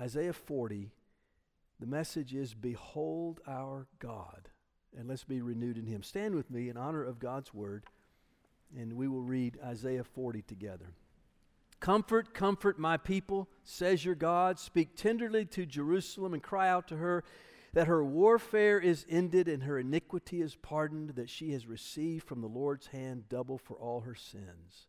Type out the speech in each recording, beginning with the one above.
Isaiah 40, the message is Behold our God, and let's be renewed in Him. Stand with me in honor of God's word, and we will read Isaiah 40 together. Comfort, comfort my people, says your God. Speak tenderly to Jerusalem and cry out to her that her warfare is ended and her iniquity is pardoned, that she has received from the Lord's hand double for all her sins.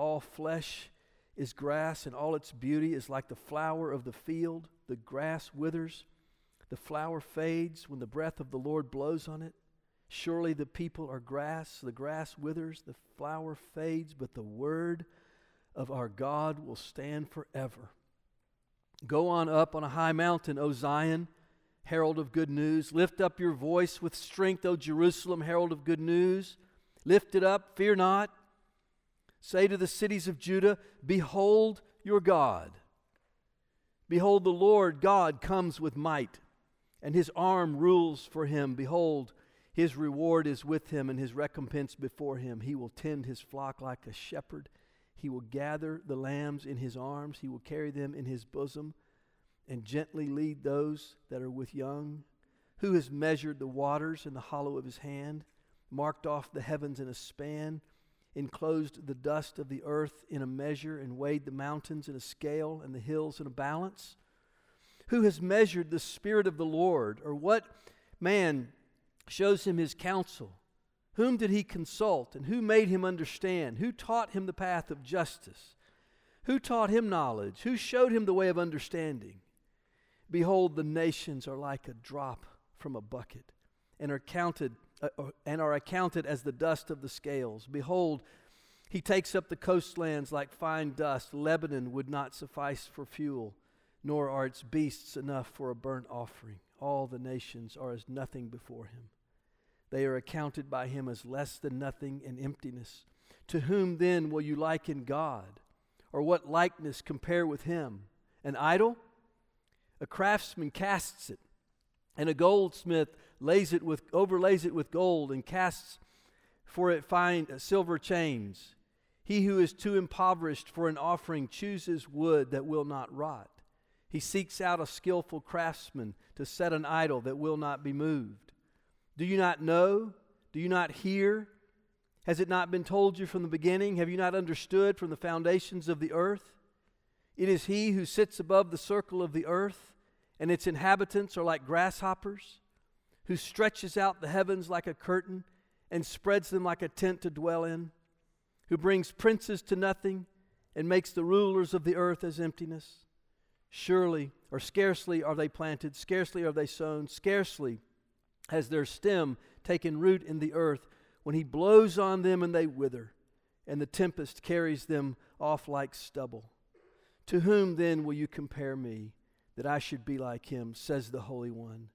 All flesh is grass, and all its beauty is like the flower of the field. The grass withers, the flower fades when the breath of the Lord blows on it. Surely the people are grass, the grass withers, the flower fades, but the word of our God will stand forever. Go on up on a high mountain, O Zion, herald of good news. Lift up your voice with strength, O Jerusalem, herald of good news. Lift it up, fear not. Say to the cities of Judah, Behold your God. Behold, the Lord God comes with might, and his arm rules for him. Behold, his reward is with him, and his recompense before him. He will tend his flock like a shepherd. He will gather the lambs in his arms, he will carry them in his bosom, and gently lead those that are with young. Who has measured the waters in the hollow of his hand, marked off the heavens in a span, enclosed the dust of the earth in a measure, and weighed the mountains in a scale and the hills in a balance? Who has measured the Spirit of the Lord, or what man shows him his counsel? Whom did he consult, and who made him understand? Who taught him the path of justice? Who taught him knowledge? Who showed him the way of understanding? Behold, the nations are like a drop from a bucket, and are counted uh, uh, and are accounted as the dust of the scales. Behold, he takes up the coastlands like fine dust. Lebanon would not suffice for fuel, nor are its beasts enough for a burnt offering. All the nations are as nothing before him. They are accounted by him as less than nothing and emptiness. To whom then will you liken God? Or what likeness compare with him? An idol? A craftsman casts it, and a goldsmith lays it with, overlays it with gold and casts for it fine uh, silver chains. He who is too impoverished for an offering chooses wood that will not rot. He seeks out a skillful craftsman to set an idol that will not be moved. Do you not know? Do you not hear? Has it not been told you from the beginning? Have you not understood from the foundations of the earth? It is He who sits above the circle of the earth, and its inhabitants are like grasshoppers, who stretches out the heavens like a curtain and spreads them like a tent to dwell in, who brings princes to nothing and makes the rulers of the earth as emptiness. Surely, or scarcely are they planted, scarcely are they sown, scarcely has their stem taken root in the earth, when he blows on them and they wither, and the tempest carries them off like stubble. To whom then will you compare me, that I should be like him, says the Holy One?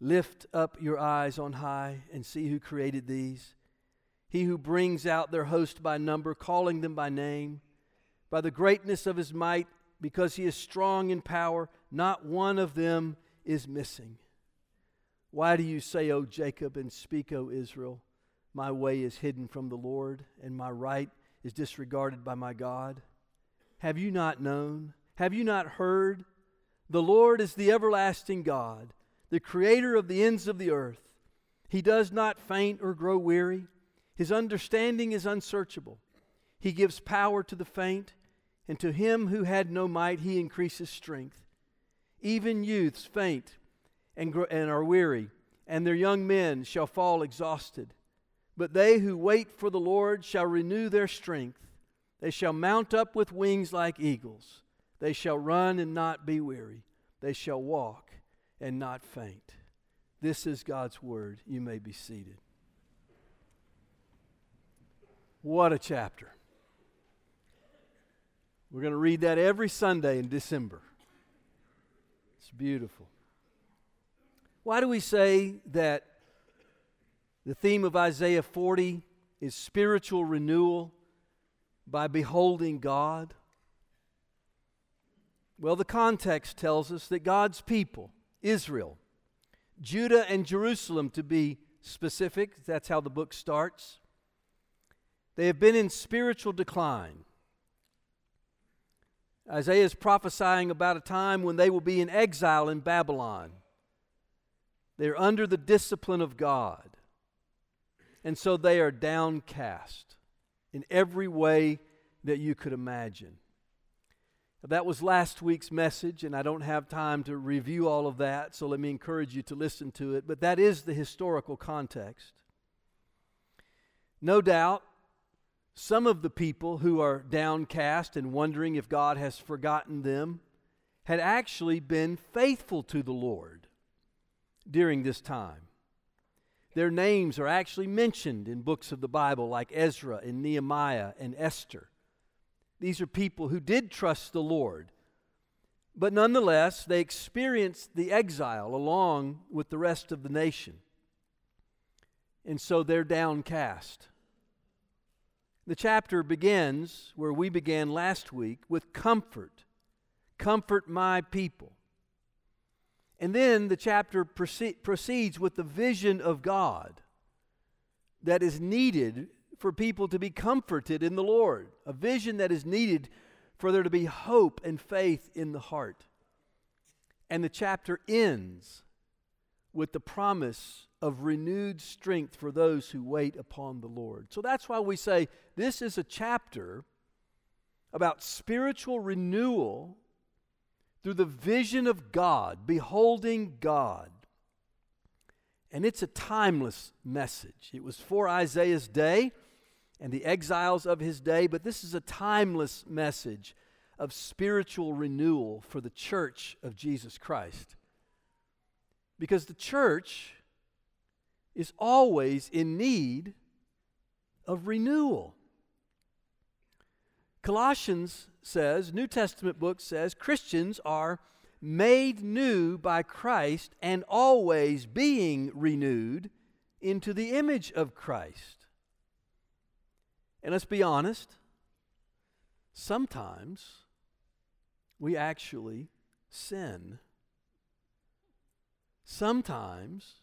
Lift up your eyes on high and see who created these. He who brings out their host by number, calling them by name, by the greatness of his might, because he is strong in power, not one of them is missing. Why do you say, O Jacob, and speak, O Israel? My way is hidden from the Lord, and my right is disregarded by my God. Have you not known? Have you not heard? The Lord is the everlasting God, the creator of the ends of the earth. He does not faint or grow weary. His understanding is unsearchable. He gives power to the faint, and to him who had no might, he increases strength. Even youths faint and, and are weary, and their young men shall fall exhausted. But they who wait for the Lord shall renew their strength. They shall mount up with wings like eagles. They shall run and not be weary. They shall walk and not faint. This is God's word. You may be seated. What a chapter. We're going to read that every Sunday in December. It's beautiful. Why do we say that the theme of Isaiah 40 is spiritual renewal by beholding God? Well, the context tells us that God's people, Israel, Judah and Jerusalem to be specific, that's how the book starts, they have been in spiritual decline. Isaiah is prophesying about a time when they will be in exile in Babylon. They're under the discipline of God. And so they are downcast in every way that you could imagine. That was last week's message, and I don't have time to review all of that, so let me encourage you to listen to it. But that is the historical context. No doubt, some of the people who are downcast and wondering if God has forgotten them had actually been faithful to the Lord during this time. Their names are actually mentioned in books of the Bible like Ezra and Nehemiah and Esther. These are people who did trust the Lord, but nonetheless, they experienced the exile along with the rest of the nation. And so they're downcast. The chapter begins where we began last week with comfort. Comfort my people. And then the chapter proceed, proceeds with the vision of God that is needed for people to be comforted in the Lord, a vision that is needed for there to be hope and faith in the heart. And the chapter ends with the promise of renewed strength for those who wait upon the Lord. So that's why we say this is a chapter about spiritual renewal through the vision of God, beholding God. And it's a timeless message. It was for Isaiah's day and the exiles of his day, but this is a timeless message of spiritual renewal for the church of Jesus Christ. Because the church is always in need of renewal. Colossians says, New Testament book says, Christians are made new by Christ and always being renewed into the image of Christ. And let's be honest, sometimes we actually sin. Sometimes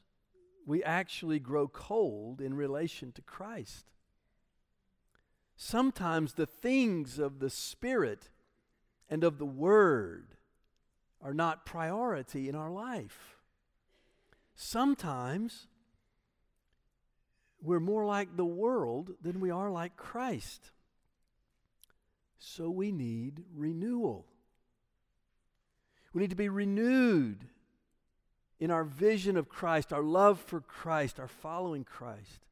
we actually grow cold in relation to Christ. Sometimes the things of the Spirit and of the Word are not priority in our life. Sometimes we're more like the world than we are like Christ. So we need renewal. We need to be renewed in our vision of Christ, our love for Christ, our following Christ.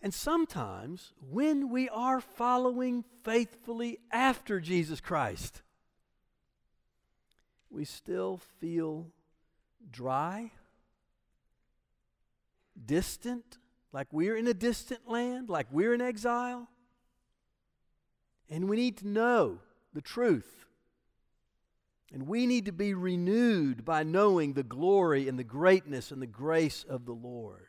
And sometimes, when we are following faithfully after Jesus Christ, we still feel dry, distant, like we're in a distant land, like we're in exile. And we need to know the truth and we need to be renewed by knowing the glory and the greatness and the grace of the Lord.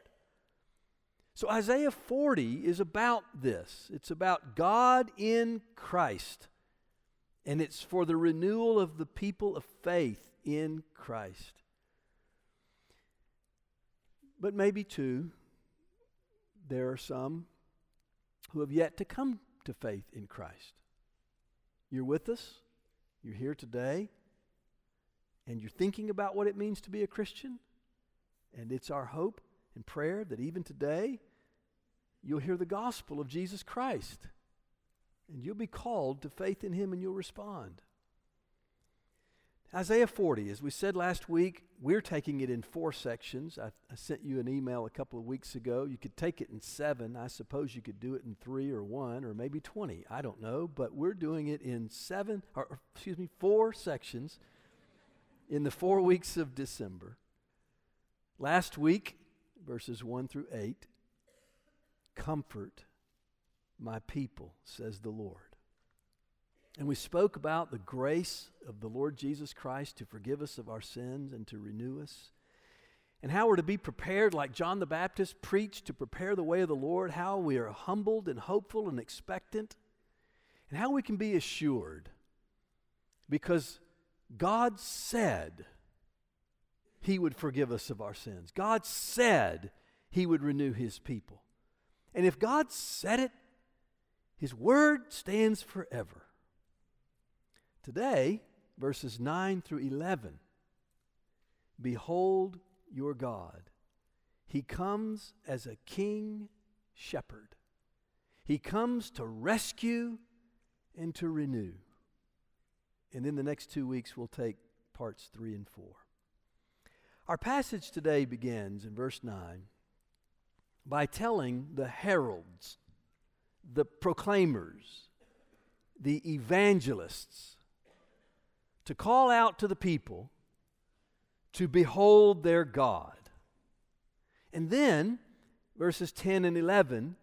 So Isaiah 40 is about this. It's about God in Christ. And it's for the renewal of the people of faith in Christ. But maybe, too, there are some who have yet to come to faith in Christ. You're with us? You're here today? and you're thinking about what it means to be a Christian, and it's our hope and prayer that even today you'll hear the gospel of Jesus Christ and you'll be called to faith in Him and you'll respond. Isaiah 40, as we said last week, we're taking it in four sections. I, I, sent you an email a couple of weeks ago. You could take it in seven. I suppose you could do it in three or one or maybe 20. I don't know. But we're doing it in seven, or excuse me, four sections in the four weeks of December. Last week, verses 1 through 8 Comfort my people, says the Lord. And we spoke about the grace of the Lord Jesus Christ to forgive us of our sins and to renew us. And how we're to be prepared, like John the Baptist preached, to prepare the way of the Lord, how we are humbled and hopeful and expectant, and how we can be assured. Because God said He would forgive us of our sins, God said He would renew His people. And if God said it, His word stands forever. Today, verses 9 through 11 Behold your God. He comes as a king shepherd. He comes to rescue and to renew. And in the next two weeks, we'll take parts three and four. Our passage today begins in verse 9 by telling the heralds, the proclaimers, the evangelists, to call out to the people to behold their God. And then, verses 10 and 11,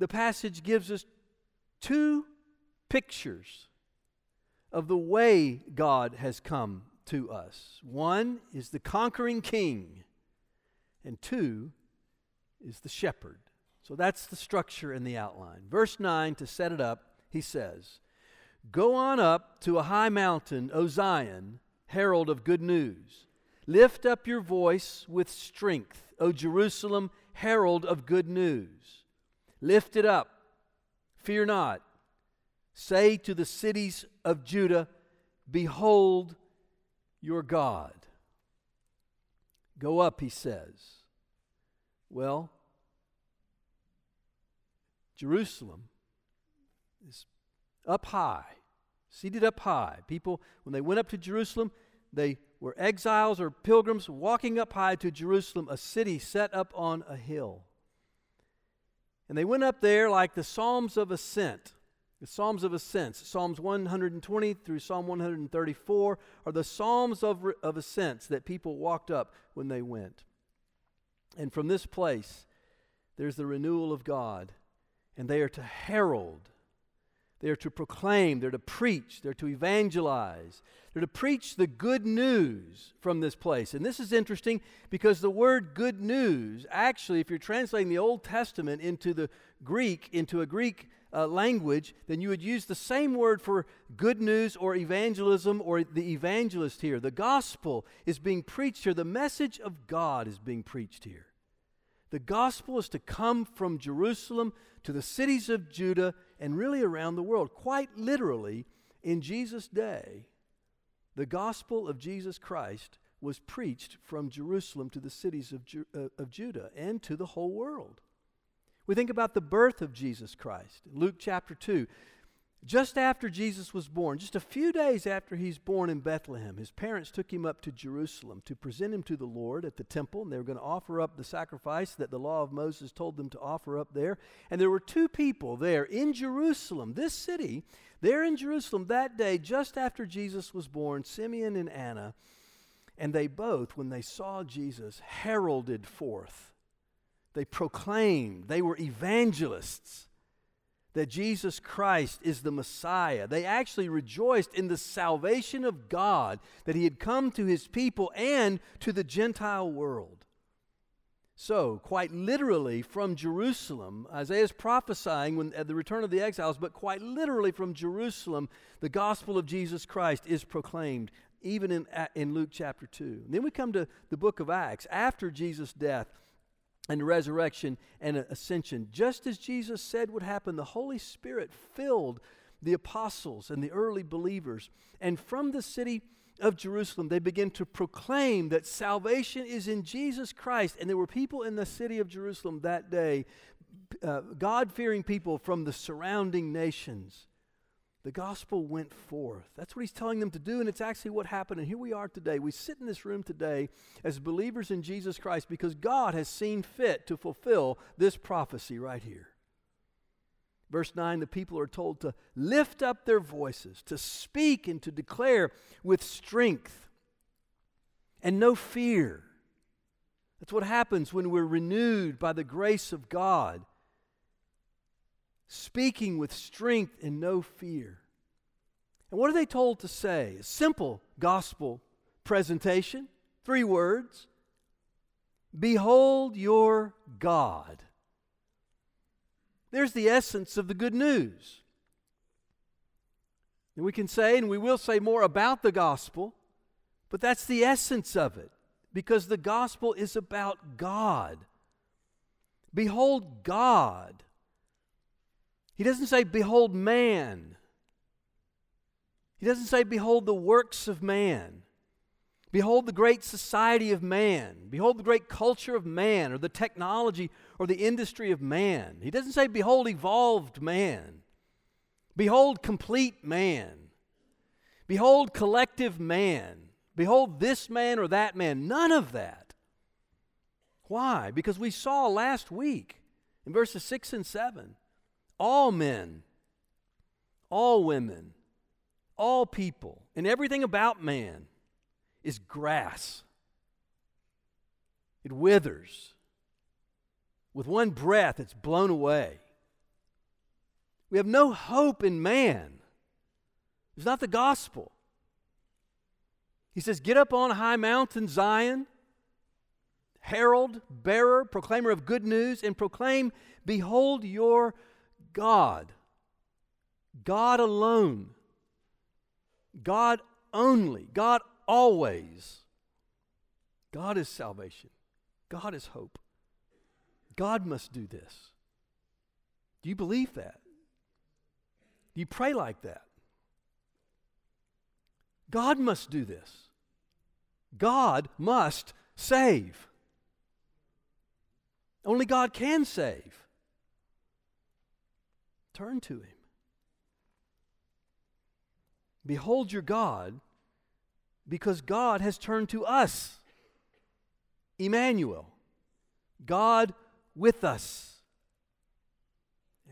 the passage gives us two pictures of the way God has come to us. One is the conquering king, and two is the shepherd. So that's the structure and the outline. Verse 9, to set it up, he says, Go on up to a high mountain, O Zion, herald of good news. Lift up your voice with strength, O Jerusalem, herald of good news. Lift it up, fear not. Say to the cities of Judah, Behold your God. Go up, he says. Well, Jerusalem is up high, seated up high. People, when they went up to Jerusalem, they were exiles or pilgrims walking up high to Jerusalem, a city set up on a hill. And they went up there like the Psalms of Ascent. The Psalms of Ascent, Psalms 120 through Psalm 134, are the Psalms of, of that people walked up when they went. And from this place, there's the renewal of God, and they are to herald they're to proclaim, they're to preach, they're to evangelize, they're to preach the good news from this place. And this is interesting because the word good news, actually, if you're translating the Old Testament into the Greek, into a Greek uh, language, then you would use the same word for good news or evangelism or the evangelist here. The gospel is being preached here, the message of God is being preached here. The gospel is to come from Jerusalem to the cities of Judah and really around the world. Quite literally, in Jesus' day, the gospel of Jesus Christ was preached from Jerusalem to the cities of, Ju- uh, of Judah and to the whole world. We think about the birth of Jesus Christ. Luke chapter 2. Just after Jesus was born, just a few days after he's born in Bethlehem, his parents took him up to Jerusalem to present him to the Lord at the temple, and they were going to offer up the sacrifice that the law of Moses told them to offer up there. And there were two people there in Jerusalem, this city, there in Jerusalem that day, just after Jesus was born, Simeon and Anna. And they both, when they saw Jesus, heralded forth. They proclaimed, they were evangelists that Jesus Christ is the Messiah. They actually rejoiced in the salvation of God that He had come to His people and to the Gentile world. So, quite literally from Jerusalem, Isaiah is prophesying when, at the return of the exiles, but quite literally from Jerusalem, the gospel of Jesus Christ is proclaimed, even in, in Luke chapter 2. And then we come to the book of Acts. After Jesus' death, and resurrection and ascension. Just as Jesus said would happen, the Holy Spirit filled the apostles and the early believers. And from the city of Jerusalem, they began to proclaim that salvation is in Jesus Christ. And there were people in the city of Jerusalem that day, uh, God fearing people from the surrounding nations the gospel went forth. That's what he's telling them to do, and it's actually what happened. And here we are today. We sit in this room today as believers in Jesus Christ because God has seen fit to fulfill this prophecy right here. Verse 9 the people are told to lift up their voices, to speak and to declare with strength and no fear. That's what happens when we're renewed by the grace of God speaking with strength and no fear. And what are they told to say? A simple gospel presentation, three words Behold your God. There's the essence of the good news. And we can say, and we will say more about the gospel, but that's the essence of it because the gospel is about God. Behold God. He doesn't say, Behold man. He doesn't say, Behold the works of man. Behold the great society of man. Behold the great culture of man, or the technology or the industry of man. He doesn't say, Behold evolved man. Behold complete man. Behold collective man. Behold this man or that man. None of that. Why? Because we saw last week in verses 6 and 7 all men, all women, all people, and everything about man is grass. It withers. With one breath, it's blown away. We have no hope in man. It's not the gospel. He says, Get up on high mountain, Zion, herald, bearer, proclaimer of good news, and proclaim, Behold your God. God alone. God only. God always. God is salvation. God is hope. God must do this. Do you believe that? Do you pray like that? God must do this. God must save. Only God can save. Turn to Him. Behold your God because God has turned to us. Emmanuel, God with us.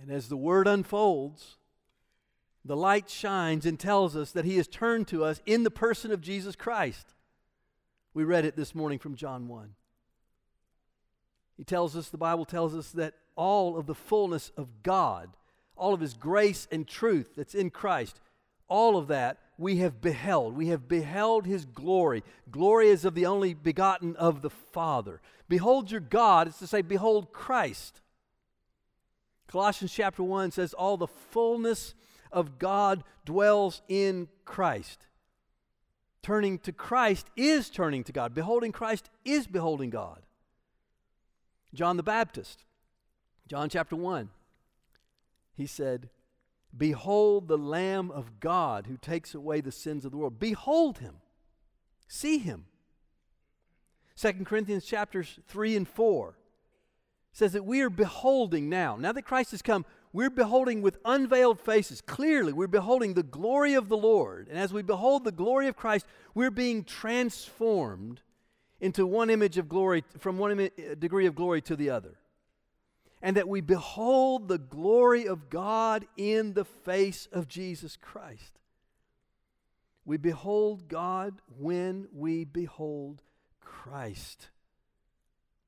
And as the word unfolds, the light shines and tells us that he has turned to us in the person of Jesus Christ. We read it this morning from John 1. He tells us, the Bible tells us that all of the fullness of God, all of his grace and truth that's in Christ, all of that we have beheld. We have beheld his glory. Glory is of the only begotten of the Father. Behold your God, it's to say, behold Christ. Colossians chapter 1 says, All the fullness of God dwells in Christ. Turning to Christ is turning to God. Beholding Christ is beholding God. John the Baptist, John chapter 1, he said, Behold the Lamb of God who takes away the sins of the world. Behold him. See him. 2 Corinthians chapters 3 and 4 says that we are beholding now. Now that Christ has come, we're beholding with unveiled faces. Clearly, we're beholding the glory of the Lord. And as we behold the glory of Christ, we're being transformed into one image of glory, from one Im- eh, degree of glory to the other and that we behold the glory of God in the face of Jesus Christ. We behold God when we behold Christ,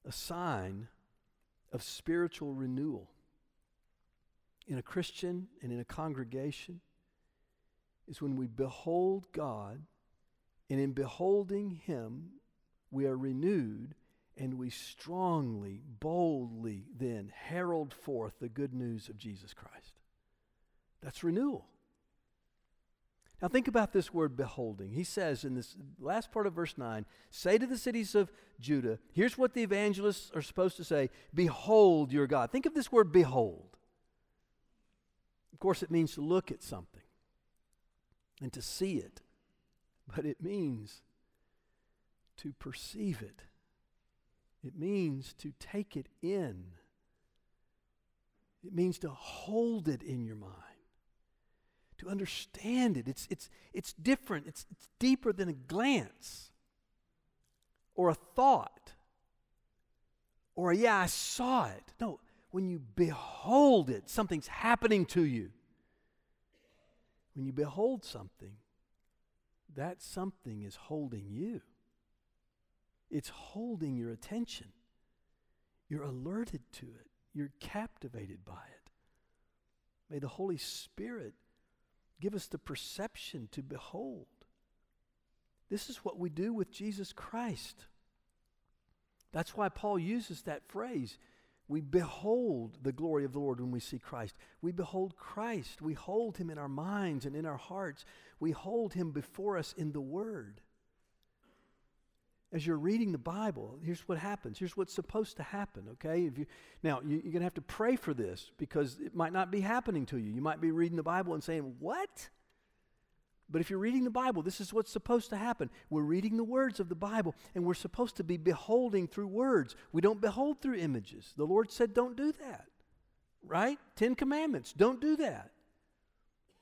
a sign of spiritual renewal. In a Christian and in a congregation is when we behold God, and in beholding Him, we are renewed and we strongly, boldly then herald forth the good news of Jesus Christ. That's renewal. Now, think about this word beholding. He says in this last part of verse 9 say to the cities of Judah, here's what the evangelists are supposed to say Behold your God. Think of this word behold. Of course, it means to look at something and to see it, but it means to perceive it it means to take it in. It means to hold it in your mind, to understand it. It's, it's, it's different, it's, it's deeper than a glance or a thought or a, yeah, I saw it. No, when you behold it, something's happening to you. When you behold something, that something is holding you. It's holding your attention. You're alerted to it, you're captivated by it. May the Holy Spirit Give us the perception to behold. This is what we do with Jesus Christ. That's why Paul uses that phrase. We behold the glory of the Lord when we see Christ. We behold Christ. We hold him in our minds and in our hearts. We hold him before us in the Word. As you're reading the Bible, here's what happens. Here's what's supposed to happen, okay? You, now, you, you're going to have to pray for this because it might not be happening to you. You might be reading the Bible and saying, What? But if you're reading the Bible, this is what's supposed to happen. We're reading the words of the Bible, and we're supposed to be beholding through words. We don't behold through images. The Lord said, don't do that. Right? Ten Commandments. Don't do that.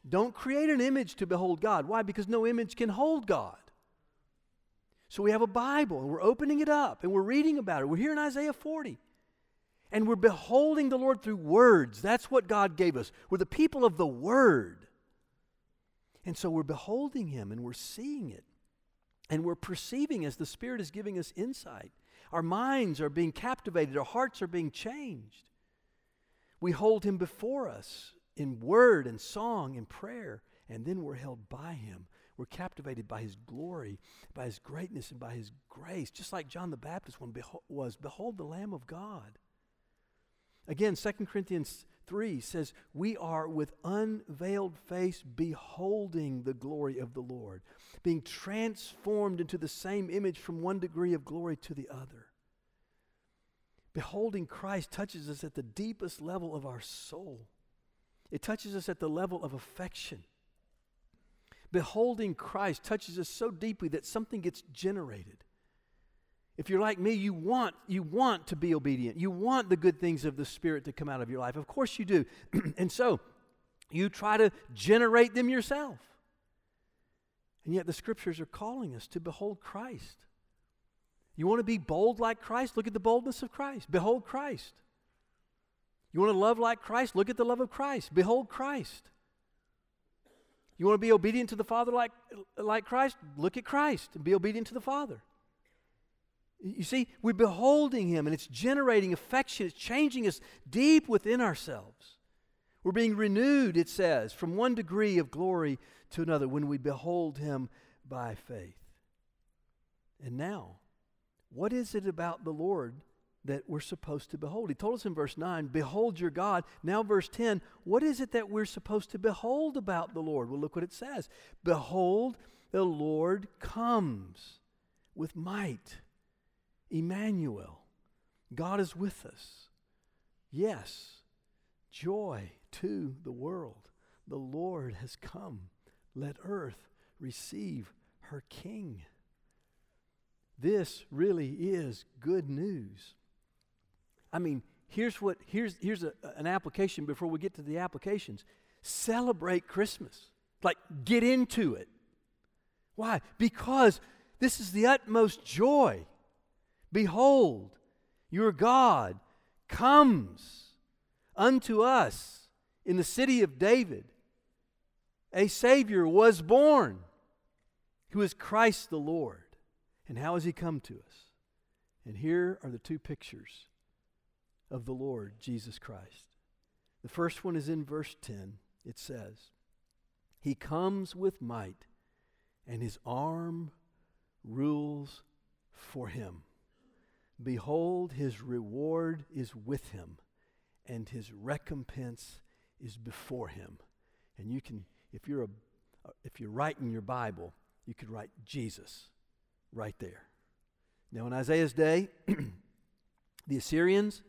Don't create an image to behold God. Why? Because no image can hold God. So we have a Bible, and we're opening it up, and we're reading about it. We're here in Isaiah 40. And we're beholding the Lord through words. That's what God gave us. We're the people of the Word. And so we're beholding him and we're seeing it. And we're perceiving as the Spirit is giving us insight. Our minds are being captivated, our hearts are being changed. We hold him before us in word and song and prayer, and then we're held by him. We're captivated by his glory, by his greatness, and by his grace, just like John the Baptist was. Behold the Lamb of God. Again, 2 Corinthians 3 says, We are with unveiled face beholding the glory of the Lord, being transformed into the same image from one degree of glory to the other. Beholding Christ touches us at the deepest level of our soul, it touches us at the level of affection. Beholding Christ touches us so deeply that something gets generated. If you're like me, you want, you want to be obedient. You want the good things of the Spirit to come out of your life. Of course you do. and so you try to generate them yourself. And yet the scriptures are calling us to behold Christ. You want to be bold like Christ? Look at the boldness of Christ. Behold Christ. You want to love like Christ? Look at the love of Christ. Behold Christ. You want to be obedient to the Father like, like Christ? Look at Christ and be obedient to the Father. You see, we're beholding Him and it's generating affection, it's changing us deep within ourselves. We're being renewed, it says, from one degree of glory to another when we behold Him by faith. And now, what is it about the Lord that we're supposed to behold? He told us in verse 9, Behold your God. Now, verse 10, what is it that we're supposed to behold about the Lord? Well, look what it says Behold, the Lord comes with might Emmanuel, God is with us. Yes, joy to the world. The Lord has come. Let earth receive her King. This really is good news. I mean, here's what here's here's a, an application before we get to the applications. Celebrate Christmas. Like get into it. Why? Because this is the utmost joy Behold, your God comes unto us in the city of David. A Savior was born who is Christ the Lord. And how has He come to us? And here are the two pictures of the Lord Jesus Christ. The first one is in verse 10. It says, He comes with might, and His arm rules for Him. Behold, his reward is with him, and his recompense is before him. And you can, if you're a, if you're writing your Bible, you could write Jesus right there. Now, in Isaiah's day, the Assyrians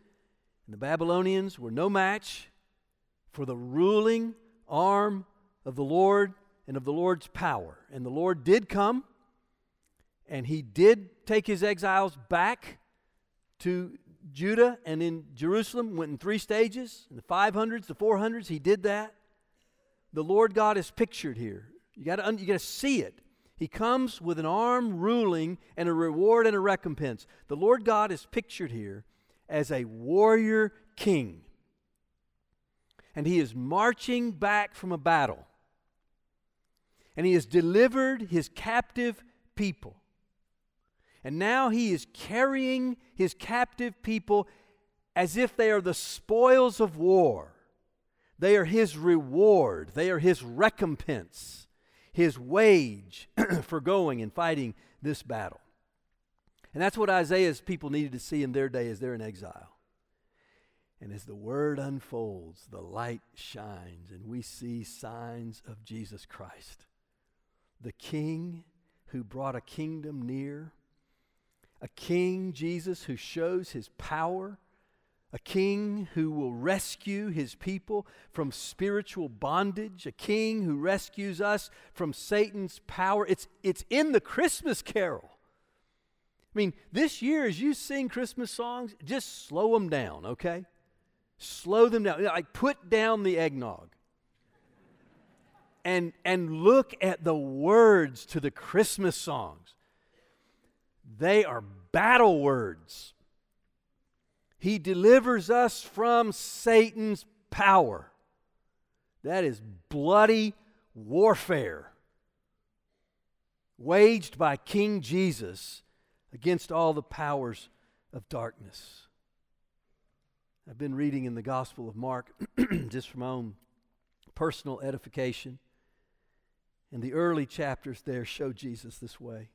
and the Babylonians were no match for the ruling arm of the Lord and of the Lord's power. And the Lord did come, and he did take his exiles back to Judah and in Jerusalem, went in three stages. In the 500s, the 400s, he did that. The Lord God is pictured here. You got to you got to see it. He comes with an arm ruling and a reward and a recompense. The Lord God is pictured here as a warrior king. And he is marching back from a battle. And he has delivered his captive people. And now he is carrying his captive people as if they are the spoils of war. They are his reward, they are his recompense, his wage for going and fighting this battle. And that's what Isaiah's people needed to see in their day as they're in exile. And as the word unfolds, the light shines, and we see signs of Jesus Christ, the King who brought a kingdom near, a King, Jesus, who shows his power, a King who will rescue his people from spiritual bondage, a King who rescues us from Satan's power. It's, it's in the Christmas carol. I mean, this year, as you sing Christmas songs, just slow them down, okay? Slow them down. Like, put down the eggnog. And, and look at the words to the Christmas songs. They are battle words. He delivers us from Satan's power. That is bloody warfare waged by King Jesus against all the powers of darkness. I've been reading in the Gospel of Mark just for my own personal edification. And the early chapters there show Jesus this way.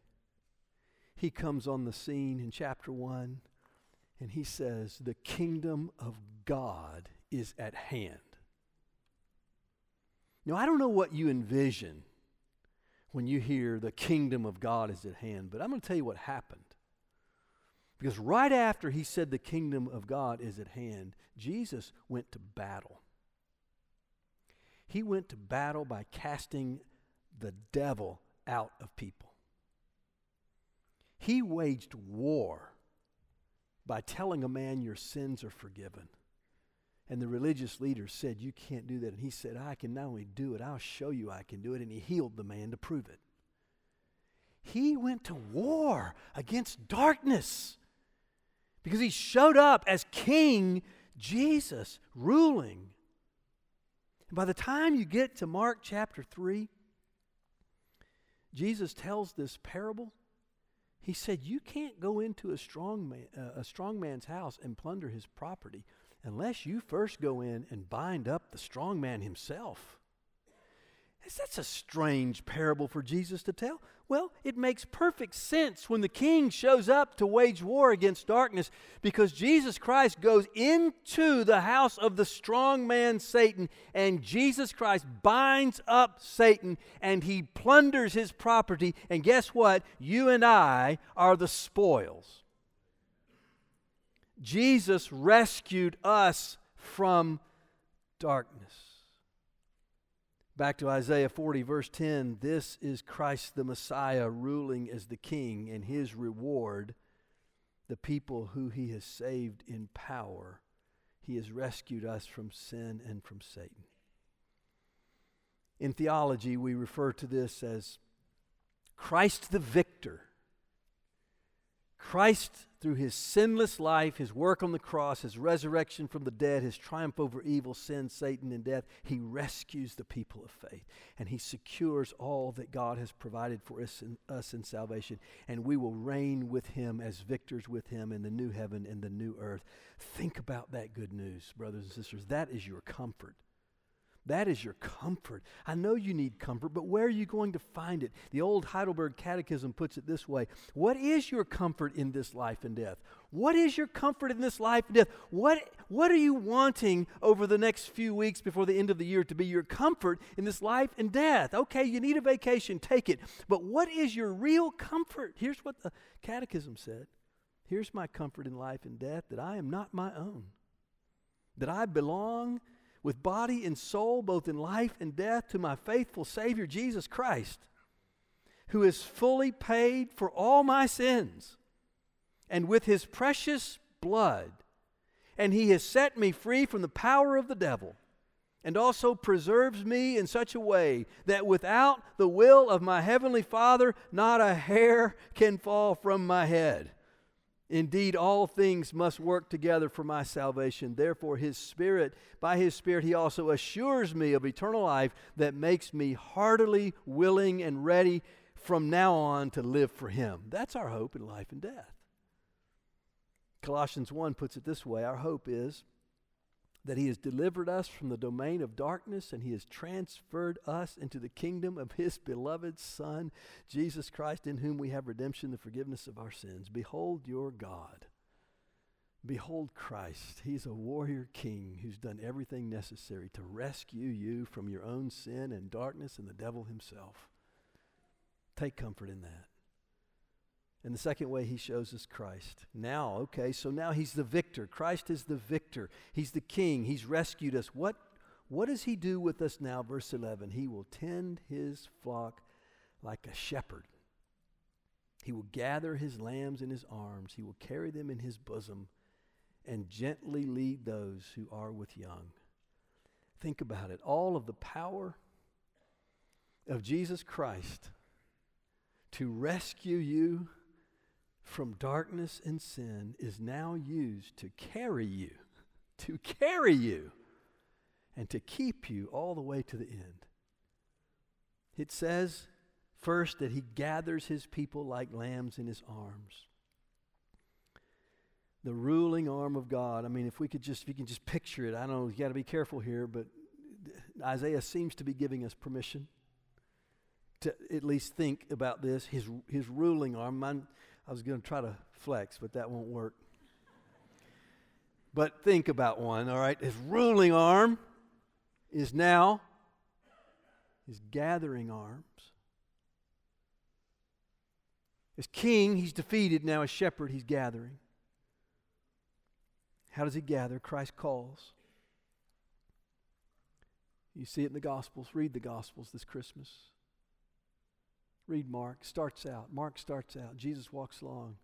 He comes on the scene in chapter 1 and he says, The kingdom of God is at hand. Now, I don't know what you envision when you hear the kingdom of God is at hand, but I'm going to tell you what happened. Because right after he said the kingdom of God is at hand, Jesus went to battle. He went to battle by casting the devil out of people. He waged war by telling a man your sins are forgiven. And the religious leaders said, You can't do that. And he said, I can not only do it, I'll show you I can do it. And he healed the man to prove it. He went to war against darkness because he showed up as King Jesus, ruling. And by the time you get to Mark chapter 3, Jesus tells this parable. He said, You can't go into a strong, man, uh, a strong man's house and plunder his property unless you first go in and bind up the strong man himself. That's a strange parable for Jesus to tell. Well, it makes perfect sense when the king shows up to wage war against darkness because Jesus Christ goes into the house of the strong man Satan and Jesus Christ binds up Satan and he plunders his property. And guess what? You and I are the spoils. Jesus rescued us from darkness. Back to Isaiah 40, verse 10 this is Christ the Messiah ruling as the king, and his reward, the people who he has saved in power. He has rescued us from sin and from Satan. In theology, we refer to this as Christ the victor. Christ through his sinless life, his work on the cross, his resurrection from the dead, his triumph over evil, sin, Satan, and death, he rescues the people of faith. And he secures all that God has provided for us in, us in salvation. And we will reign with him as victors with him in the new heaven and the new earth. Think about that good news, brothers and sisters. That is your comfort. That is your comfort. I know you need comfort, but where are you going to find it? The old Heidelberg Catechism puts it this way What is your comfort in this life and death? What is your comfort in this life and death? What, what are you wanting over the next few weeks before the end of the year to be your comfort in this life and death? Okay, you need a vacation, take it. But what is your real comfort? Here's what the Catechism said Here's my comfort in life and death that I am not my own, that I belong with body and soul, both in life and death, to my faithful Savior Jesus Christ, who has fully paid for all my sins, and with his precious blood, and he has set me free from the power of the devil, and also preserves me in such a way that without the will of my heavenly Father, not a hair can fall from my head. Indeed, all things must work together for my salvation. Therefore, His Spirit, by His Spirit, He also assures me of eternal life that makes me heartily willing and ready from now on to live for Him. That's our hope in life and death. Colossians 1 puts it this way Our hope is that he has delivered us from the domain of darkness and he has transferred us into the kingdom of his beloved Son, Jesus Christ, in whom we have redemption, the forgiveness of our sins. Behold your God. Behold Christ. He's a warrior king who's done everything necessary to rescue you from your own sin and darkness and the devil himself. Take comfort in that. And the second way he shows us Christ. Now, okay, so now he's the victor. Christ is the victor. He's the king. He's rescued us. What, what does he do with us now? Verse 11 He will tend his flock like a shepherd. He will gather his lambs in his arms, he will carry them in his bosom, and gently lead those who are with young. Think about it. All of the power of Jesus Christ to rescue you from darkness and sin is now used to carry you, to carry you, and to keep you all the way to the end. It says, first, that he gathers his people like lambs in his arms. The ruling arm of God. I mean, if we could just, if you can just picture it, I don't know, you got to be careful here, but Isaiah seems to be giving us permission to at least think about this. His, his ruling arm. Mine, I was going to try to flex, but that won't work. But think about one, all right? His ruling arm is now his gathering arms. As king, he's defeated. Now, as shepherd, he's gathering. How does he gather? Christ calls. You see it in the Gospels. Read the Gospels this Christmas. Read Mark. Starts out. Mark starts out. Jesus walks along.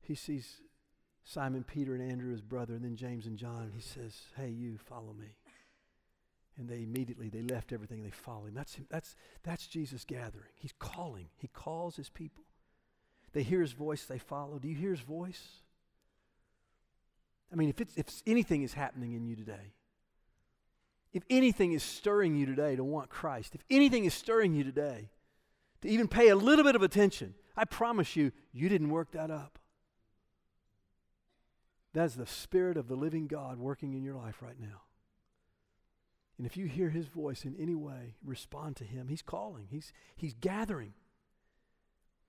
He sees Simon Peter and Andrew, his brother, and then James and John. And he says, Hey, you, follow me. And they immediately they left everything they follow him. That's, him. that's, that's Jesus gathering. He's calling. He calls his people. They hear his voice, they follow. Do you hear his voice? I mean, if, it's, if anything is happening in you today, if anything is stirring you today to want Christ, if anything is stirring you today to even pay a little bit of attention, I promise you, you didn't work that up. That's the Spirit of the living God working in your life right now. And if you hear His voice in any way, respond to Him. He's calling, He's, he's gathering.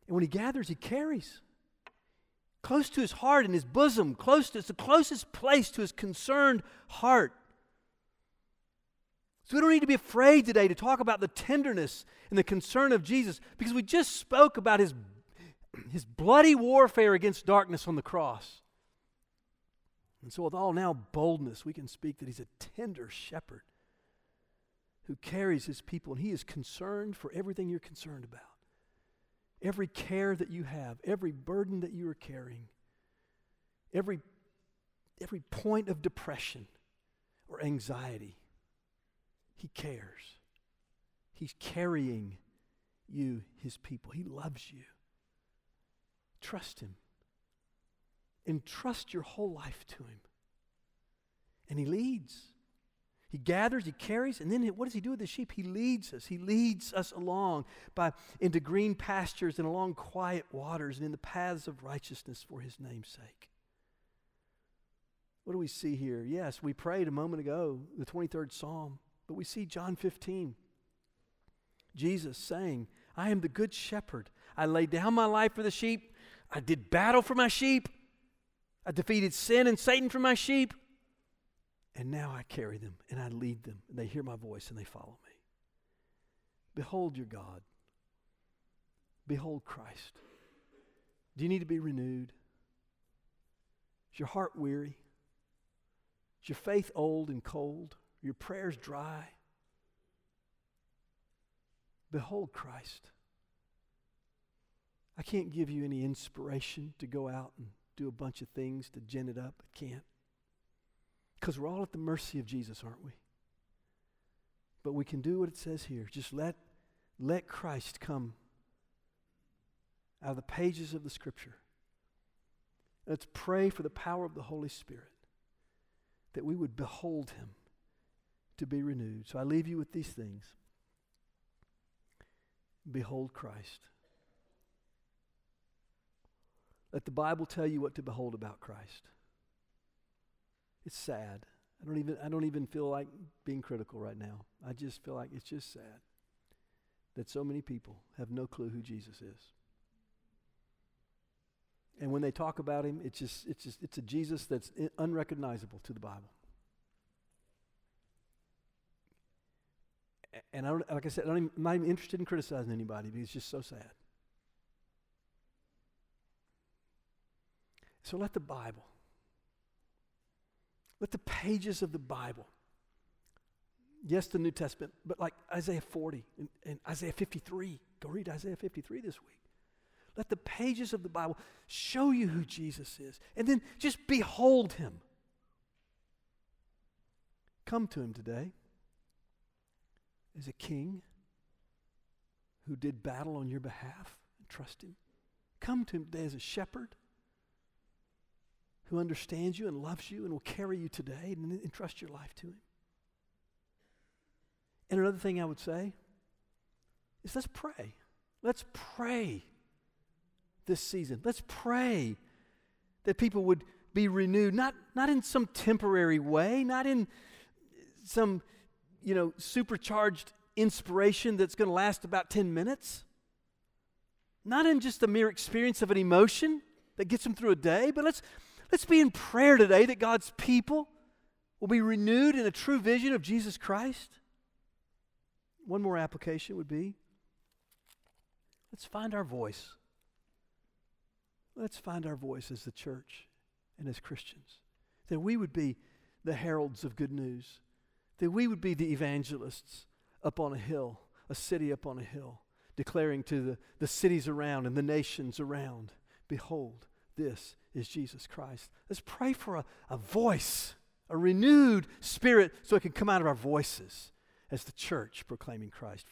And when He gathers, He carries. Close to His heart and His bosom, close to, it's the closest place to His concerned heart. So we don't need to be afraid today to talk about the tenderness and the concern of Jesus because we just spoke about his, his bloody warfare against darkness on the cross. And so, with all now boldness, we can speak that he's a tender shepherd who carries his people, and he is concerned for everything you're concerned about. Every care that you have, every burden that you are carrying, every, every point of depression or anxiety he cares. He's carrying you, His people. He loves you. Trust Him. And trust your whole life to Him. And He leads. He gathers, he carries, and then what does he do with the sheep? He leads us. He leads us along by into green pastures and along quiet waters and in the paths of righteousness for his name's sake. What do we see here? Yes, we prayed a moment ago, the 23rd Psalm. But we see John 15, Jesus saying, I am the good shepherd. I laid down my life for the sheep. I did battle for my sheep. I defeated sin and Satan for my sheep. And now I carry them and I lead them. And they hear my voice and they follow me. Behold your God. Behold Christ. Do you need to be renewed? Is your heart weary? Is your faith old and cold? Your prayers dry. Behold Christ. I can't give you any inspiration to go out and do a bunch of things to gin it up. I can't. Because we're all at the mercy of Jesus, aren't we? But we can do what it says here. Just let, let Christ come out of the pages of the Scripture. Let's pray for the power of the Holy Spirit that we would behold Him to be renewed. So I leave you with these things. Behold Christ. Let the Bible tell you what to behold about Christ. It's sad. I don't even I don't even feel like being critical right now. I just feel like it's just sad that so many people have no clue who Jesus is. And when they talk about him, it's just it's just it's a Jesus that's unrecognizable to the Bible. And I don't, like I said, I am not even interested in criticizing anybody because it's just so sad. So let the Bible, let the pages of the Bible, yes, the New Testament, but like Isaiah 40 and, and Isaiah 53, go read Isaiah 53 this week. Let the pages of the Bible show you who Jesus is. And then just behold him. Come to him today as a king who did battle on your behalf and trust him. Come to him today as a shepherd who understands you and loves you and will carry you today and entrust your life to him. And another thing I would say is let's pray. Let's pray this season. Let's pray that people would be renewed, not, not in some temporary way, not in some, you know, supercharged inspiration that's going to last about 10 minutes, not in just the mere experience of an emotion that gets them through a day, but let's, let's be in prayer today that God's people will be renewed in a true vision of Jesus Christ. One more application would be let's find our voice. Let's find our voice as the church and as Christians. That we would be the heralds of good news. That we would be the evangelists up on a hill, a city up on a hill, declaring to the, the cities around and the nations around Behold, this is Jesus Christ. Let's pray for a, a voice, a renewed spirit, so it can come out of our voices as the church proclaiming Christ.